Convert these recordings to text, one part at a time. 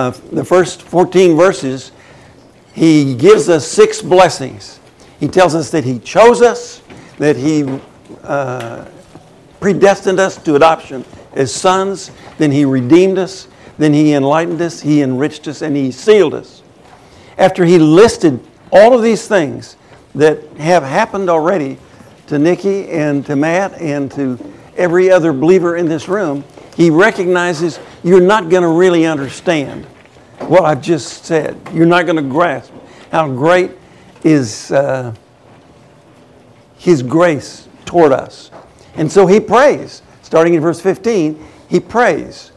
uh, the first 14 verses, he gives us six blessings. He tells us that he chose us, that he uh, predestined us to adoption as sons, then he redeemed us, then he enlightened us, he enriched us, and he sealed us. After he listed all of these things that have happened already to Nikki and to Matt and to every other believer in this room, he recognizes you're not going to really understand what I've just said. You're not going to grasp how great is uh, His grace toward us. And so he prays. Starting in verse 15, he prays.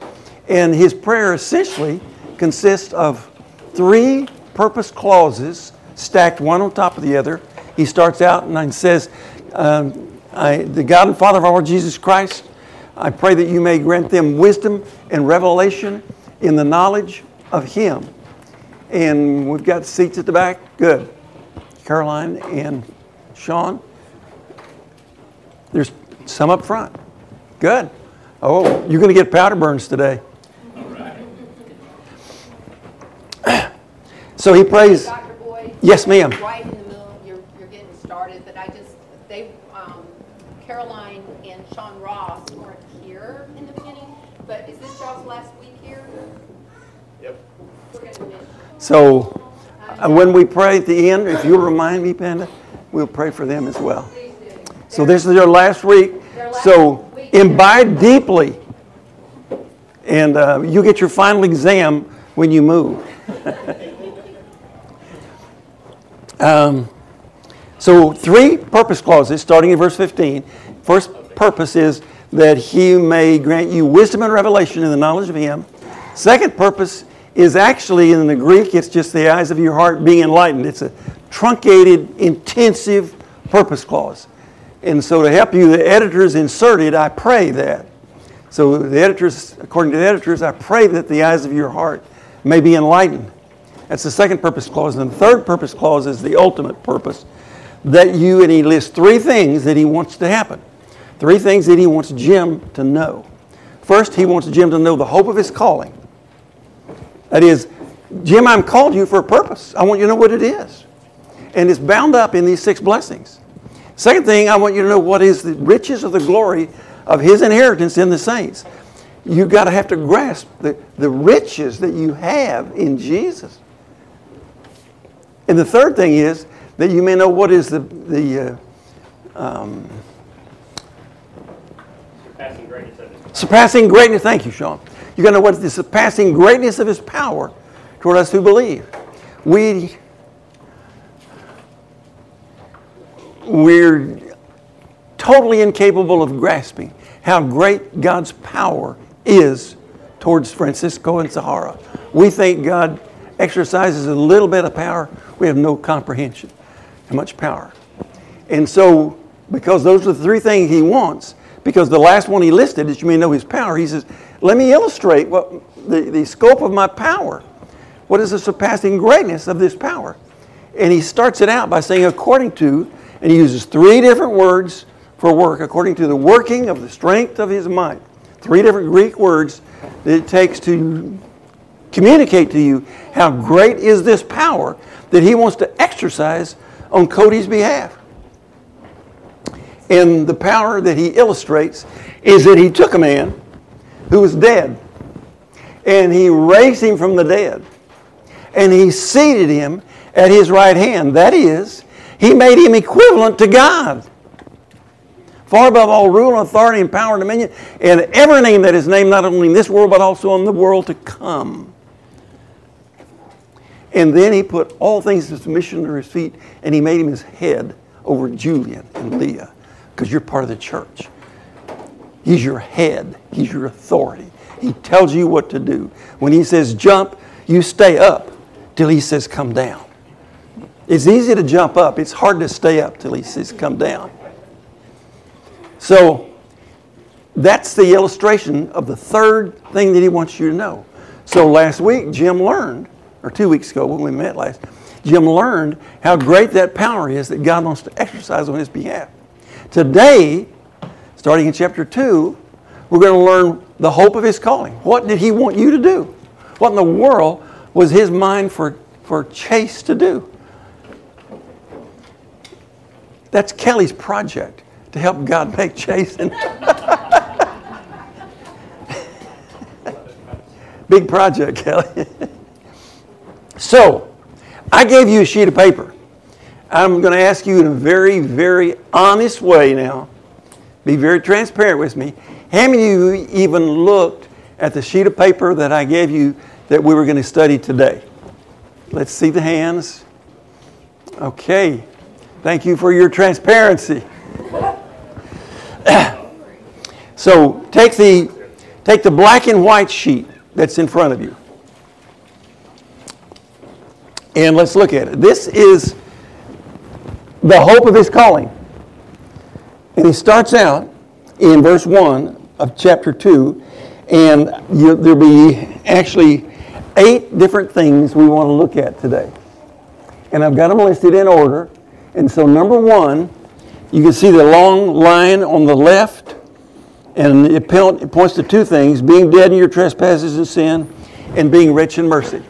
And his prayer essentially consists of three purpose clauses stacked one on top of the other. He starts out and says, um, I, The God and Father of our Lord Jesus Christ, I pray that you may grant them wisdom and revelation in the knowledge of Him. And we've got seats at the back. Good. Caroline and Sean. There's some up front. Good. Oh, you're going to get powder burns today. All right. So he prays. Yes, ma'am. Right in the middle, you're, you're getting started, but I just, they, um, Caroline and Sean Ross weren't here in the beginning, but is this y'all's last week here? Yep. We're gonna miss you. So uh, when we pray at the end, if you'll remind me, Panda, we'll pray for them as well. So this is their last week. So imbibe deeply. And uh, you get your final exam when you move. um, so, three purpose clauses starting in verse 15. First purpose is that he may grant you wisdom and revelation in the knowledge of him. Second purpose is actually in the Greek, it's just the eyes of your heart being enlightened. It's a truncated, intensive purpose clause. And so, to help you, the editors inserted, I pray that. So, the editors, according to the editors, I pray that the eyes of your heart may be enlightened. That's the second purpose clause. And the third purpose clause is the ultimate purpose that you, and he lists three things that he wants to happen. Three things that he wants Jim to know. First, he wants Jim to know the hope of his calling. That is, Jim, I'm called you for a purpose. I want you to know what it is. And it's bound up in these six blessings. Second thing, I want you to know what is the riches of the glory of his inheritance in the saints. You've got to have to grasp the, the riches that you have in Jesus. And the third thing is that you may know what is the, the uh, um, Surpassing greatness of his. surpassing greatness. Thank you, Sean. You're going to is the surpassing greatness of his power toward us who believe. We, we're totally incapable of grasping how great God's power is towards Francisco and Sahara. We think God exercises a little bit of power. We have no comprehension how much power. And so, because those are the three things he wants, because the last one he listed is you may know his power, he says, let me illustrate what the, the scope of my power. What is the surpassing greatness of this power? And he starts it out by saying, according to, and he uses three different words for work, according to the working of the strength of his might. Three different Greek words that it takes to communicate to you how great is this power that he wants to exercise on Cody's behalf. And the power that he illustrates is that he took a man who was dead and he raised him from the dead and he seated him at his right hand. That is, he made him equivalent to God. Far above all rule and authority and power and dominion, and every name that is named not only in this world but also in the world to come. And then he put all things in submission under his feet, and he made him his head over Julian and Leah, because you're part of the church. He's your head, he's your authority. He tells you what to do. When he says jump, you stay up till he says come down. It's easy to jump up, it's hard to stay up till he says come down. So that's the illustration of the third thing that he wants you to know. So last week, Jim learned, or two weeks ago when we met last, Jim learned how great that power is that God wants to exercise on his behalf. Today, starting in chapter 2, we're going to learn the hope of his calling. What did he want you to do? What in the world was his mind for, for Chase to do? That's Kelly's project to help God make Chase. And Big project, Kelly. so, I gave you a sheet of paper. I'm going to ask you in a very, very honest way now. Be very transparent with me. How many of you even looked at the sheet of paper that I gave you that we were going to study today? Let's see the hands. Okay. Thank you for your transparency. so take the, take the black and white sheet that's in front of you. And let's look at it. This is the hope of his calling. And he starts out in verse 1 of chapter 2, and you, there'll be actually eight different things we want to look at today. And I've got them listed in order. And so, number one, you can see the long line on the left and it, points to two things being dead in your trespasses and sin, and being rich in mercy.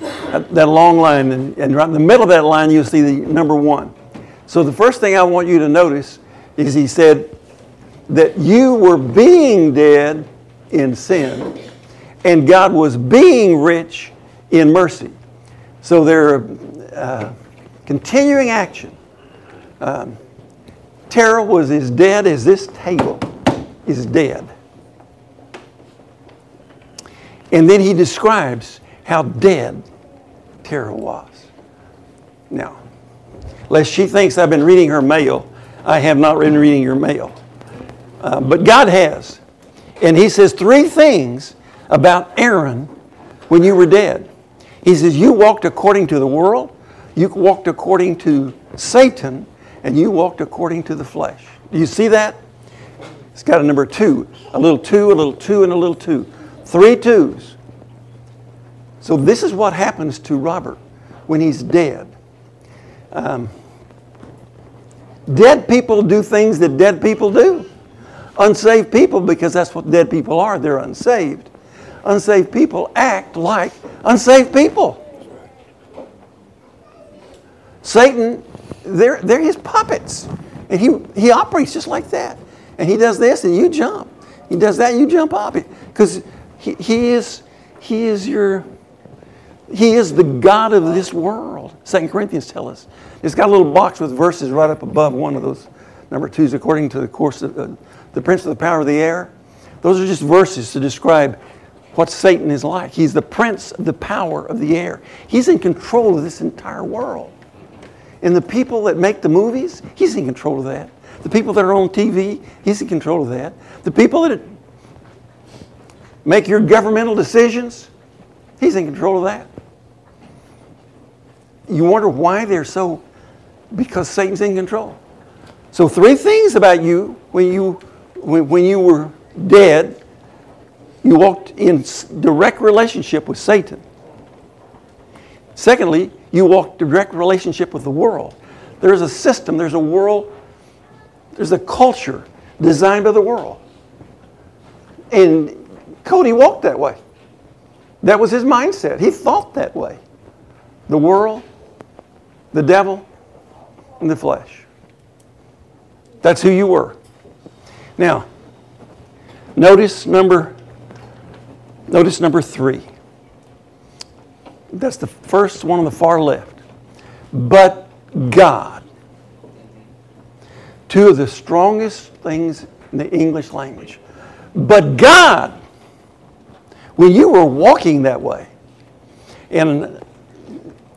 That, that long line, and, and, right in the middle of that line, you'll see the number one. So, the first thing I want you to notice is he said that you were being dead in sin, and God was being rich in mercy. So, there are uh, continuing action. Um, was as dead as this table is dead. And then he describes how dead Terah was. Now, lest she thinks I've been reading her mail, I have not been reading your mail. Uh, but God has. And he says three things about Aaron when you were dead. He says, You walked according to the world, you walked according to Satan, and you walked according to the flesh. Do you see that? It's got a number two, a little two, a little two, and a little two. Three twos. So this is what happens to Robert when he's dead. Um, dead people do things that dead people do. Unsaved people, because that's what dead people are, they're unsaved. Unsaved people act like unsaved people. Satan, they're, they're his puppets. And he, he operates just like that and he does this and you jump. He does that and you jump up. Because he, he, is, he is your, he is the God of this world. Second Corinthians tell us. It's got a little box with verses right up above one of those number twos, according to the course of uh, the prince of the power of the air. Those are just verses to describe what Satan is like. He's the prince of the power of the air. He's in control of this entire world. And the people that make the movies, he's in control of that. The people that are on TV, he's in control of that. The people that make your governmental decisions, he's in control of that. You wonder why they're so, because Satan's in control. So, three things about you when you, when, when you were dead, you walked in direct relationship with Satan. Secondly, you walked direct relationship with the world. There's a system, there's a world there's a culture designed by the world. And Cody walked that way. That was his mindset. He thought that way. The world, the devil, and the flesh. That's who you were. Now, notice number notice number 3. That's the first one on the far left. But God two of the strongest things in the English language. But God, when you were walking that way, and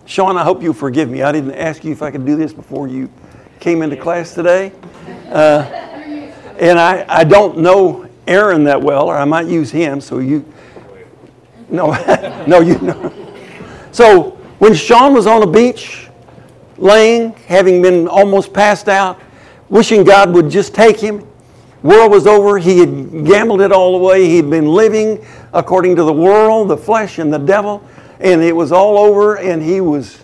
Sean, I hope you'll forgive me. I didn't ask you if I could do this before you came into class today. Uh, and I, I don't know Aaron that well, or I might use him, so you. No, no, you know. So when Sean was on the beach, laying, having been almost passed out, wishing God would just take him. World was over. He had gambled it all away. He'd been living according to the world, the flesh, and the devil, and it was all over, and he was.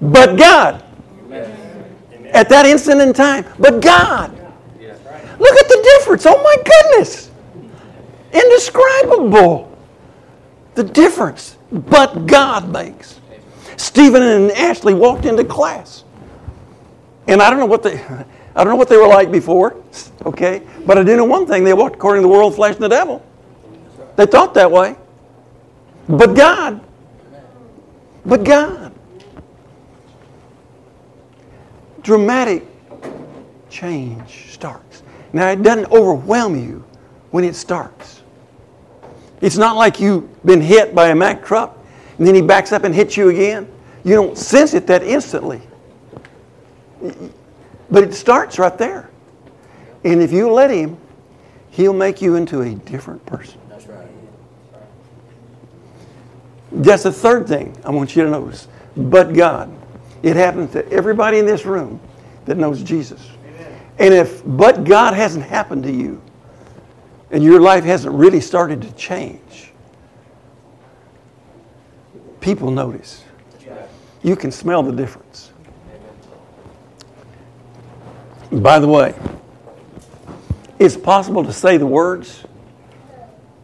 But God. Amen. At that instant in time. But God. Look at the difference. Oh my goodness. Indescribable. the difference but God makes. Stephen and Ashley walked into class. And I don't know what they I don't know what they were like before, okay? But I do know one thing, they walked according to the world, flesh, and the devil. They thought that way. But God. But God. Dramatic change starts. Now, it doesn't overwhelm you when it starts. It's not like you've been hit by a Mack truck and then he backs up and hits you again. You don't sense it that instantly. But it starts right there. And if you let him, he'll make you into a different person. That's the third thing I want you to notice. But God. It happens to everybody in this room that knows Jesus. And if but God hasn't happened to you, and your life hasn't really started to change, people notice. You can smell the difference. By the way, it's possible to say the words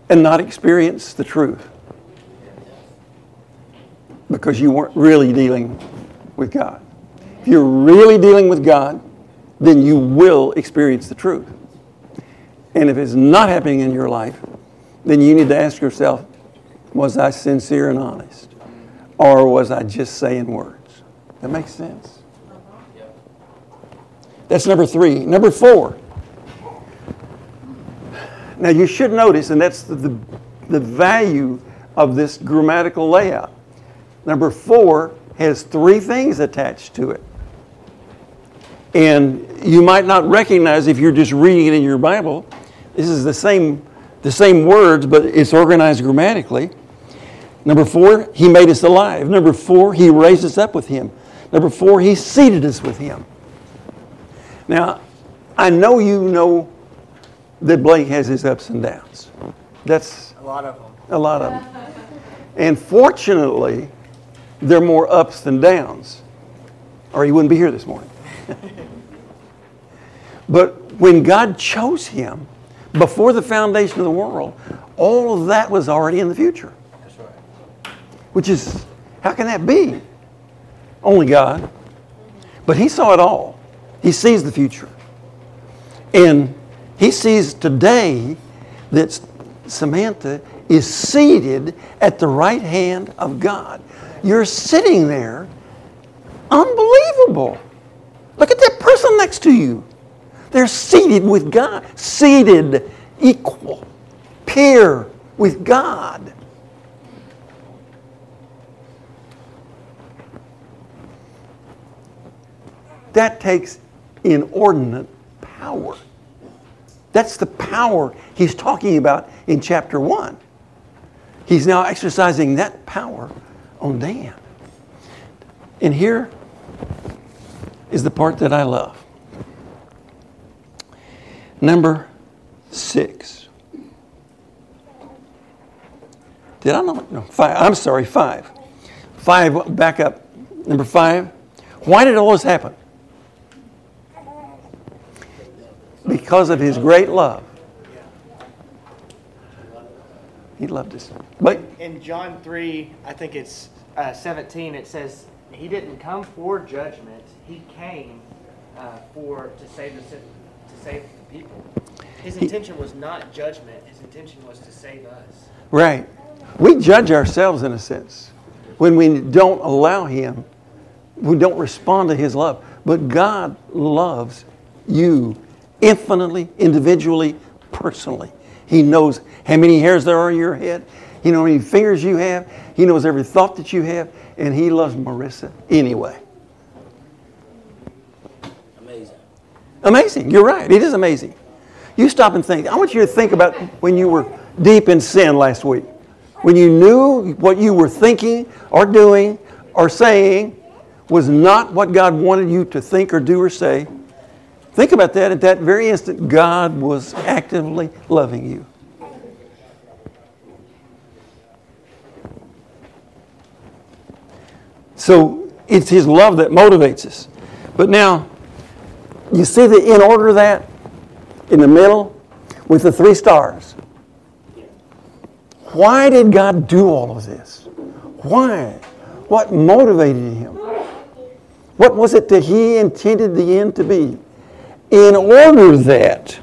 and not experience the truth because you weren't really dealing with God. If you're really dealing with God, then you will experience the truth. And if it's not happening in your life, then you need to ask yourself was I sincere and honest? Or was I just saying words? That makes sense. That's number three. Number four. Now you should notice, and that's the, the, the value of this grammatical layout. Number four has three things attached to it. And you might not recognize if you're just reading it in your Bible. This is the same, the same words, but it's organized grammatically. Number four, he made us alive. Number four, he raised us up with him. Number four, he seated us with him. Now, I know you know that Blake has his ups and downs. That's A lot of them. a lot of them. And fortunately, they're more ups than downs, or he wouldn't be here this morning. but when God chose him before the foundation of the world, all of that was already in the future. That's right. Which is, how can that be? Only God. But he saw it all. He sees the future. And he sees today that Samantha is seated at the right hand of God. You're sitting there, unbelievable. Look at that person next to you. They're seated with God, seated, equal, peer with God. That takes inordinate power. That's the power he's talking about in chapter 1. He's now exercising that power on Dan. And here is the part that I love. Number six. Did I know? No, five. I'm sorry, five. Five, back up. Number five. Why did all this happen? Because of his great love. He loved us. But in John 3, I think it's uh, 17, it says, He didn't come for judgment, He came uh, for to save, the, to save the people. His intention was not judgment, His intention was to save us. Right. We judge ourselves in a sense when we don't allow Him, we don't respond to His love. But God loves you infinitely, individually, personally. He knows how many hairs there are in your head. He knows how many fingers you have. He knows every thought that you have. And He loves Marissa anyway. Amazing. Amazing. You're right. It is amazing. You stop and think. I want you to think about when you were deep in sin last week. When you knew what you were thinking or doing or saying was not what God wanted you to think or do or say. Think about that. At that very instant, God was actively loving you. So it's His love that motivates us. But now, you see the in order that in the middle with the three stars. Why did God do all of this? Why? What motivated him? What was it that he intended the end to be? In order that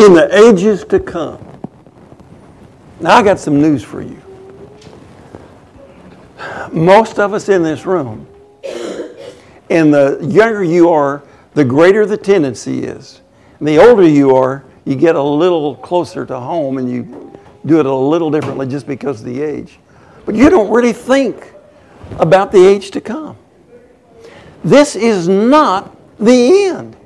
in the ages to come. Now, I got some news for you. Most of us in this room, and the younger you are, the greater the tendency is. And the older you are, you get a little closer to home and you do it a little differently just because of the age. But you don't really think about the age to come. This is not the end.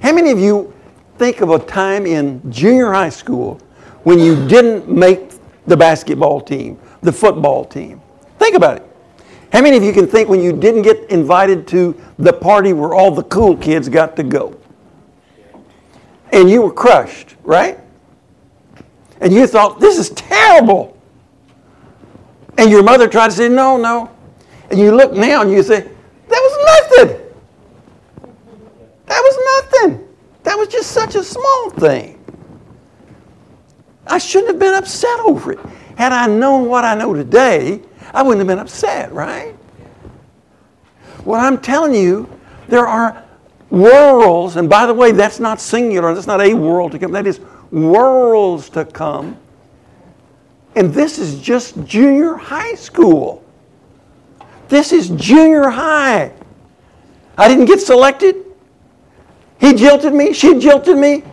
How many of you think of a time in junior high school when you didn't make the basketball team, the football team? Think about it. How many of you can think when you didn't get invited to the party where all the cool kids got to go? And you were crushed, right? And you thought, this is terrible. And your mother tried to say, no, no. And you look now and you say, that was nothing. That was nothing. That was just such a small thing. I shouldn't have been upset over it. Had I known what I know today, I wouldn't have been upset, right? What I'm telling you, there are worlds, and by the way, that's not singular, that's not a world to come, that is worlds to come. And this is just junior high school. This is junior high. I didn't get selected. He jilted me, she jilted me.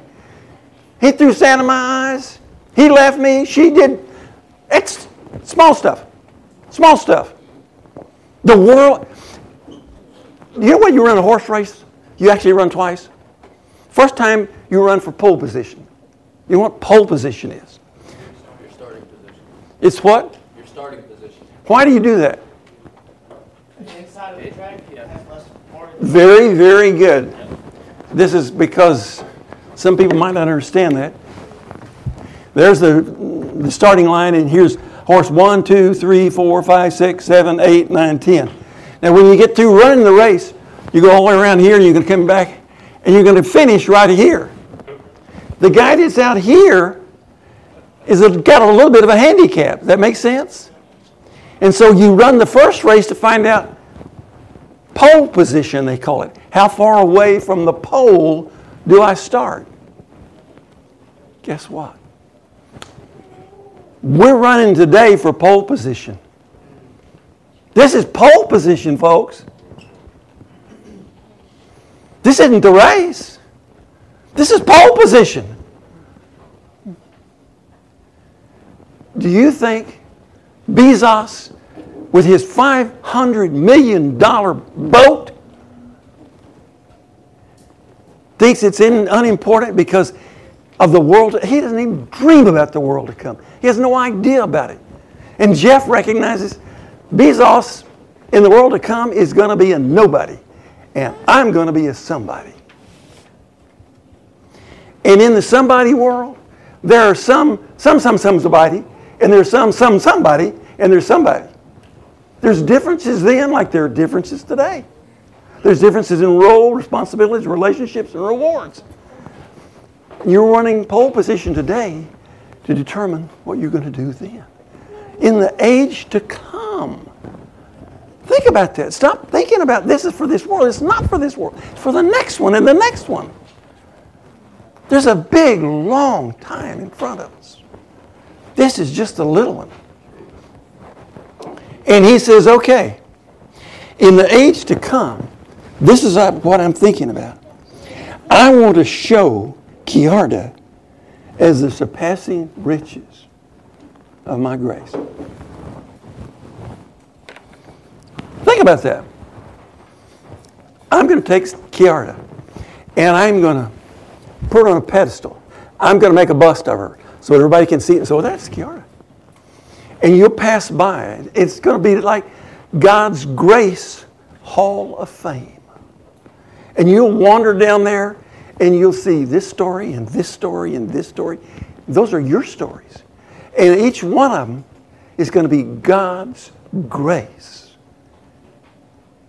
He threw sand in my eyes. He left me, she did. It's small stuff. Small stuff. The world. You know when you run a horse race? You actually run twice. First time you run for pole position. You know what pole position is? Your starting position. It's what? Your starting position. Why do you do that? Inside the track, yeah, that's less Very, very good. This is because some people might not understand that. There's the, the starting line, and here's horse one, two, three, four, five, six, seven, eight, nine, ten. Now, when you get through running the race, you go all the way around here, and you're going to come back, and you're going to finish right here. The guy that's out here is a, got a little bit of a handicap. That makes sense? And so you run the first race to find out pole position, they call it. How far away from the pole do I start? Guess what? We're running today for pole position. This is pole position, folks. This isn't the race. This is pole position. Do you think Bezos, with his $500 million boat, thinks it's in, unimportant because of the world? He doesn't even dream about the world to come. He has no idea about it. And Jeff recognizes Bezos in the world to come is going to be a nobody, and I'm going to be a somebody. And in the somebody world, there are some, some, some, some somebody, and there's some, some, somebody, and there's somebody. There's differences then, like there are differences today. There's differences in role, responsibilities, relationships, and rewards. You're running pole position today to determine what you're going to do then. In the age to come. Think about that. Stop thinking about this is for this world. It's not for this world. It's for the next one and the next one. There's a big, long time in front of us. This is just a little one. And he says, okay, in the age to come, this is uh, what I'm thinking about. I want to show Kiarda as the surpassing riches of my grace. Think about that. I'm going to take Kiarda and I'm going to put her on a pedestal. I'm going to make a bust of her so everybody can see it and say, oh, that's Kiara. And you'll pass by. It's going to be like God's Grace Hall of Fame. And you'll wander down there and you'll see this story and this story and this story. Those are your stories. And each one of them is going to be God's grace.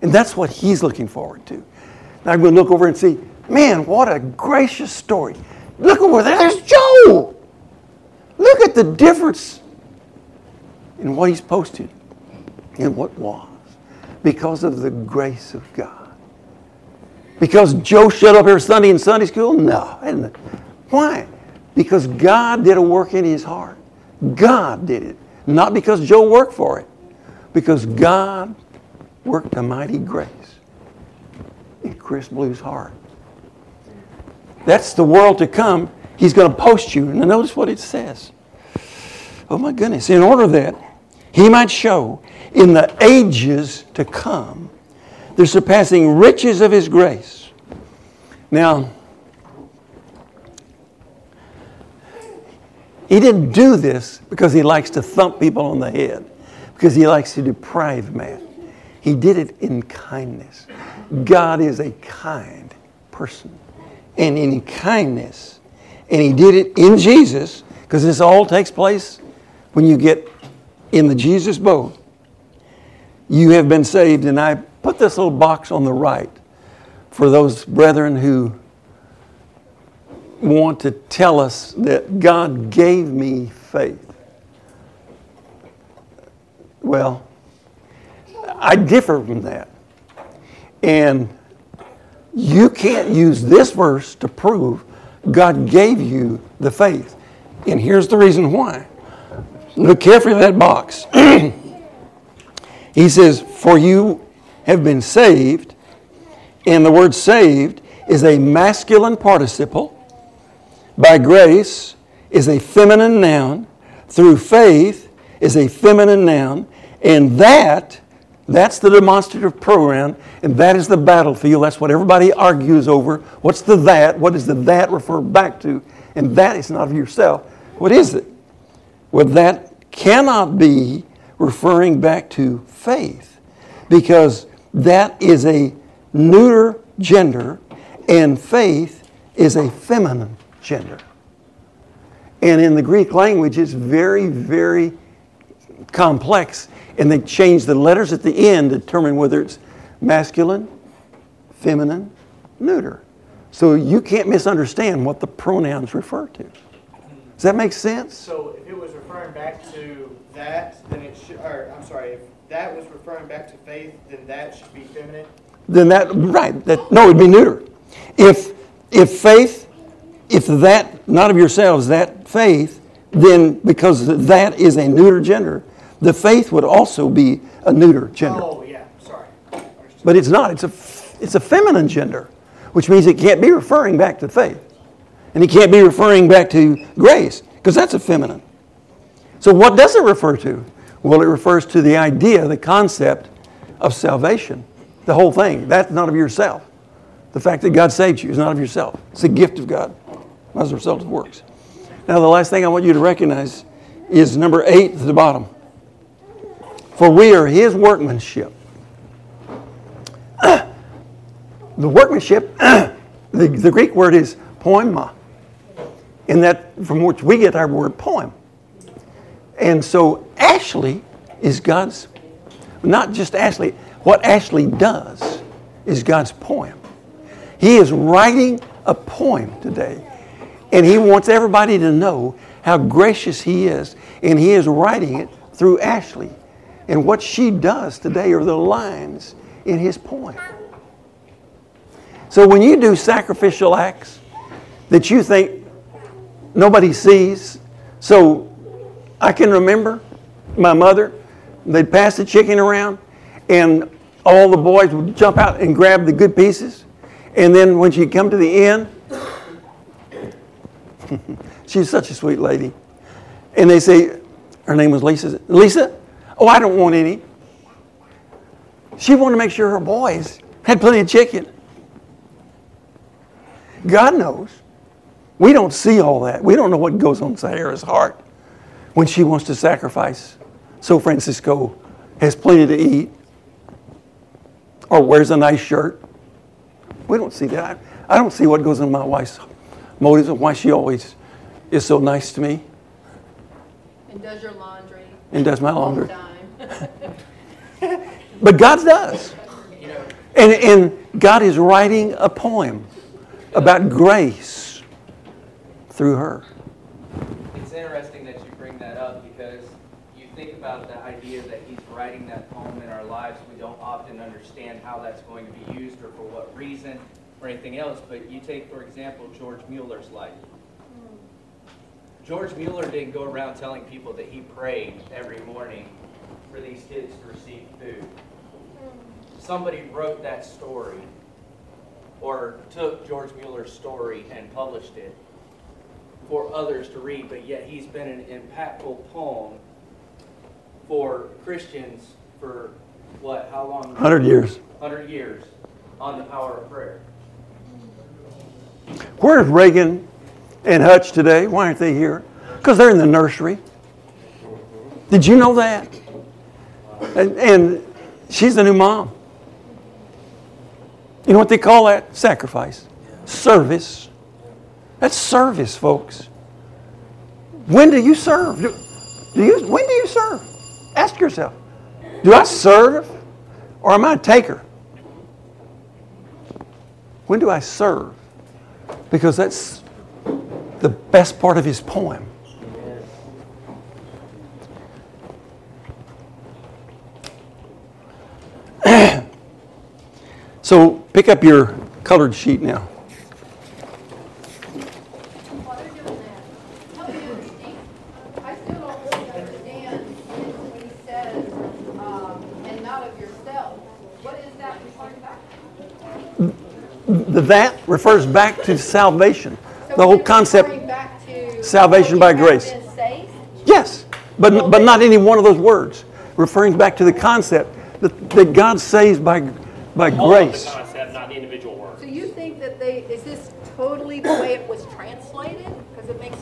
And that's what He's looking forward to. Now I'm going to look over and see Man, what a gracious story. Look over there. There's Joe. Look at the difference in what he's posted and what was because of the grace of God. Because Joe showed up here Sunday in Sunday school? No. isn't? Why? Because God did a work in his heart. God did it. Not because Joe worked for it. Because God worked a mighty grace in Chris Blue's heart. That's the world to come. He's going to post you. And notice what it says. Oh my goodness. In order that he might show in the ages to come the surpassing riches of his grace. Now, he didn't do this because he likes to thump people on the head, because he likes to deprive man. He did it in kindness. God is a kind person. And in kindness, and he did it in Jesus, because this all takes place when you get in the Jesus boat. You have been saved, and I put this little box on the right for those brethren who want to tell us that God gave me faith. Well, I differ from that. And you can't use this verse to prove God gave you the faith. And here's the reason why. Look carefully at that box. he says, For you have been saved, and the word saved is a masculine participle. By grace is a feminine noun. Through faith is a feminine noun. And that, that's the demonstrative pronoun, and that is the battlefield. That's what everybody argues over. What's the that? What does the that refer back to? And that is not of yourself. What is it? Well, that cannot be referring back to faith because that is a neuter gender and faith is a feminine gender. And in the Greek language, it's very, very complex. And they change the letters at the end to determine whether it's masculine, feminine, neuter. So you can't misunderstand what the pronouns refer to. Does that make sense? So if it was referring back to that, then it should, or, I'm sorry, if that was referring back to faith, then that should be feminine? Then that, right, that, no, it'd be neuter. If, if faith, if that, not of yourselves, that faith, then because that is a neuter gender, the faith would also be a neuter gender. Oh, yeah, sorry. But it's not. It's a, it's a feminine gender, which means it can't be referring back to faith. And it can't be referring back to grace, because that's a feminine. So what does it refer to? Well, it refers to the idea, the concept of salvation. The whole thing. That's not of yourself. The fact that God saved you is not of yourself. It's a gift of God as a result of works. Now, the last thing I want you to recognize is number eight at the bottom. For we are his workmanship. the workmanship, the, the Greek word is poema, and that from which we get our word poem. And so Ashley is God's, not just Ashley, what Ashley does is God's poem. He is writing a poem today, and he wants everybody to know how gracious he is, and he is writing it through Ashley. And what she does today are the lines in his poem. So when you do sacrificial acts that you think nobody sees, so I can remember my mother, they'd pass the chicken around, and all the boys would jump out and grab the good pieces. And then when she'd come to the end, she's such a sweet lady. And they say, her name was Lisa. Lisa, oh, I don't want any. She wanted to make sure her boys had plenty of chicken. God knows. We don't see all that. We don't know what goes on Sahara's heart when she wants to sacrifice so Francisco has plenty to eat or wears a nice shirt. We don't see that. I don't see what goes in my wife's motives and why she always is so nice to me And does your laundry and does my laundry. But God does. And, and God is writing a poem about grace through her. It's interesting that you bring that up because you think about the idea that he's writing that poem in our lives. We don't often understand how that's going to be used or for what reason or anything else. But you take, for example, George Mueller's life. George Mueller didn't go around telling people that he prayed every morning for these kids to receive food. Somebody wrote that story or took George Mueller's story and published it for others to read, but yet he's been an impactful poem for Christians for what, how long? 100 years. 100 years on the power of prayer. Where's Reagan and Hutch today? Why aren't they here? Because they're in the nursery. Did you know that? And, and she's the new mom. You know what they call that? Sacrifice. Service. That's service, folks. When do you serve? Do, do you, when do you serve? Ask yourself. Do I serve or am I a taker? When do I serve? Because that's the best part of his poem. so pick up your colored sheet now. While they're doing that, help me understand. I still don't really understand when he says, um, and not of yourself. What is that referring back to? The that refers back to salvation. So The whole concept, referring back to salvation by grace. yes, but, but not any one of those words. Referring back to the concept that, that God saves by, by All the grace. Concept, not the individual words. So you think that they, is this totally the way it was translated? Because it makes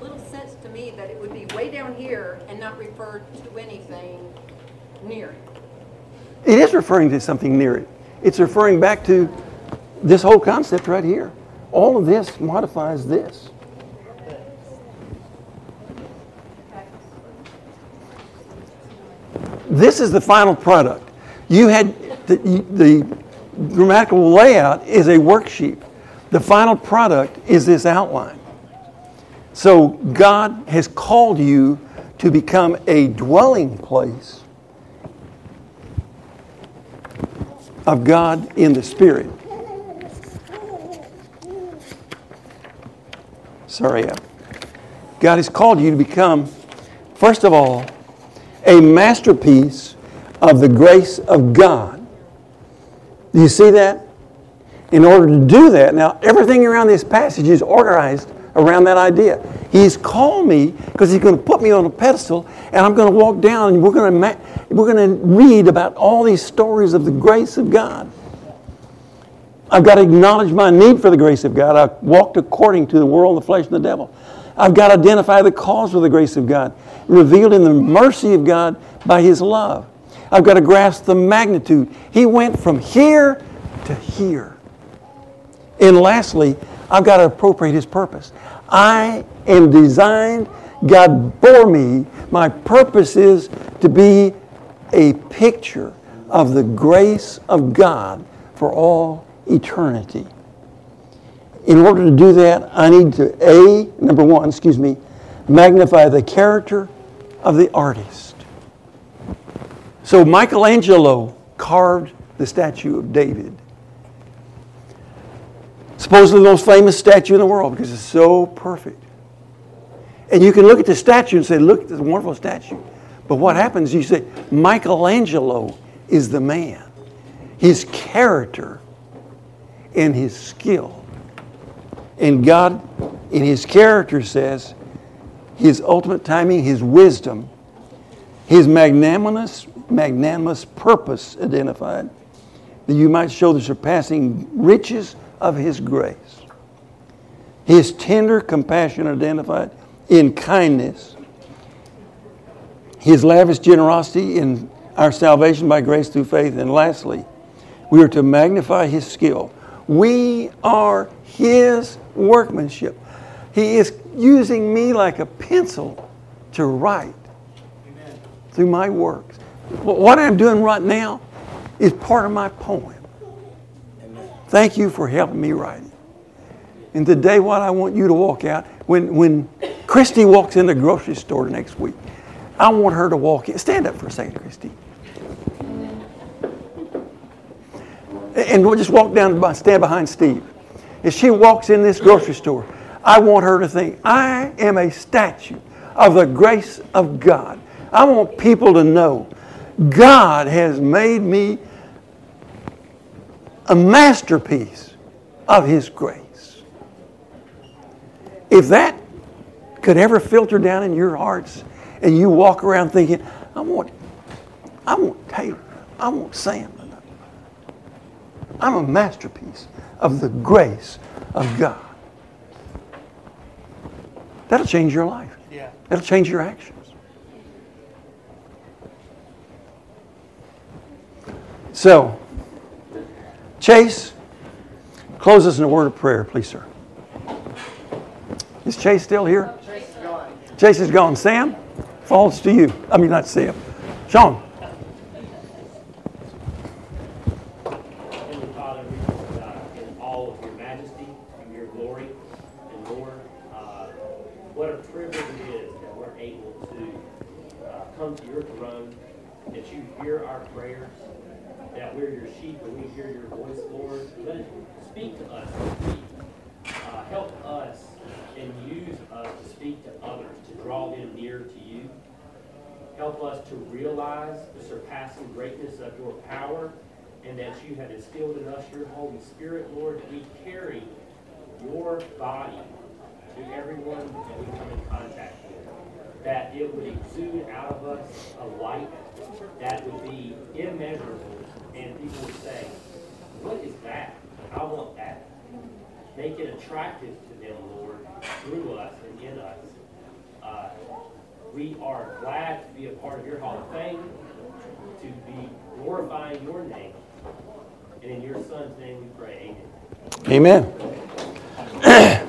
little sense to me that it would be way down here and not refer to anything near it. It is referring to something near it. It's referring back to this whole concept right here. All of this modifies this. This is the final product. You had the, the grammatical layout is a worksheet. The final product is this outline. So God has called you to become a dwelling place of God in the Spirit. Sorry, God has called you to become, first of all, a masterpiece of the grace of God. Do you see that? In order to do that, now everything around this passage is organized around that idea. He's called me because he's going to put me on a pedestal, and I'm going to walk down, and we're going to ma- we're going to read about all these stories of the grace of God. I've got to acknowledge my need for the grace of God. I've walked according to the world, the flesh, and the devil. I've got to identify the cause of the grace of God, revealed in the mercy of God by His love. I've got to grasp the magnitude. He went from here to here. And lastly, I've got to appropriate His purpose. I am designed, God bore me. My purpose is to be a picture of the grace of God for all eternity. In order to do that, I need to, A, number one, excuse me, magnify the character of the artist. So Michelangelo carved the statue of David. Supposedly the most famous statue in the world because it's so perfect. And you can look at the statue and say, look, a wonderful statue. But what happens, you say, Michelangelo is the man. His character and his skill. And God, in his character, says his ultimate timing, his wisdom, his magnanimous, magnanimous purpose identified, that you might show the surpassing riches of his grace. His tender compassion identified in kindness. His lavish generosity in our salvation by grace through faith. And lastly, we are to magnify his skill. We are his workmanship. He is using me like a pencil to write through my works. What I'm doing right now is part of my poem. Thank you for helping me write it. And today, what I want you to walk out, when, when Christy walks in the grocery store next week, I want her to walk in. Stand up for a second, Christy. And we'll just walk down, and stand behind Steve. If she walks in this grocery store, I want her to think, I am a statue of the grace of God. I want people to know God has made me a masterpiece of His grace. If that could ever filter down in your hearts and you walk around thinking, I want, I want Taylor, I want Sam. I'm a masterpiece of the grace of God. That'll change your life. Yeah. That'll change your actions. So, Chase, close us in a word of prayer, please, sir. Is Chase still here? Chase is gone. Sam, falls to you. I mean, not Sam. Sean. Heavenly Father, we just, in all of your majesty and your glory, and Lord, uh, what a privilege it is that we're able to uh, come to your throne, that you hear our prayers, that we're your sheep and we hear your voice, Lord. Let speak to us. Uh, help us and use us to speak to others, to draw them near to you. Help us to realize the surpassing greatness of your power and that you have instilled in us your Holy Spirit, Lord, that we carry your body to everyone that we come in contact with. That it would exude out of us a light that would be immeasurable, and people would say, What is that? I want that. Make it attractive to them, Lord, through us and in us. Uh, we are glad to be a part of your Hall of Fame, to be glorifying your name. And in your son's name we pray, amen. Amen.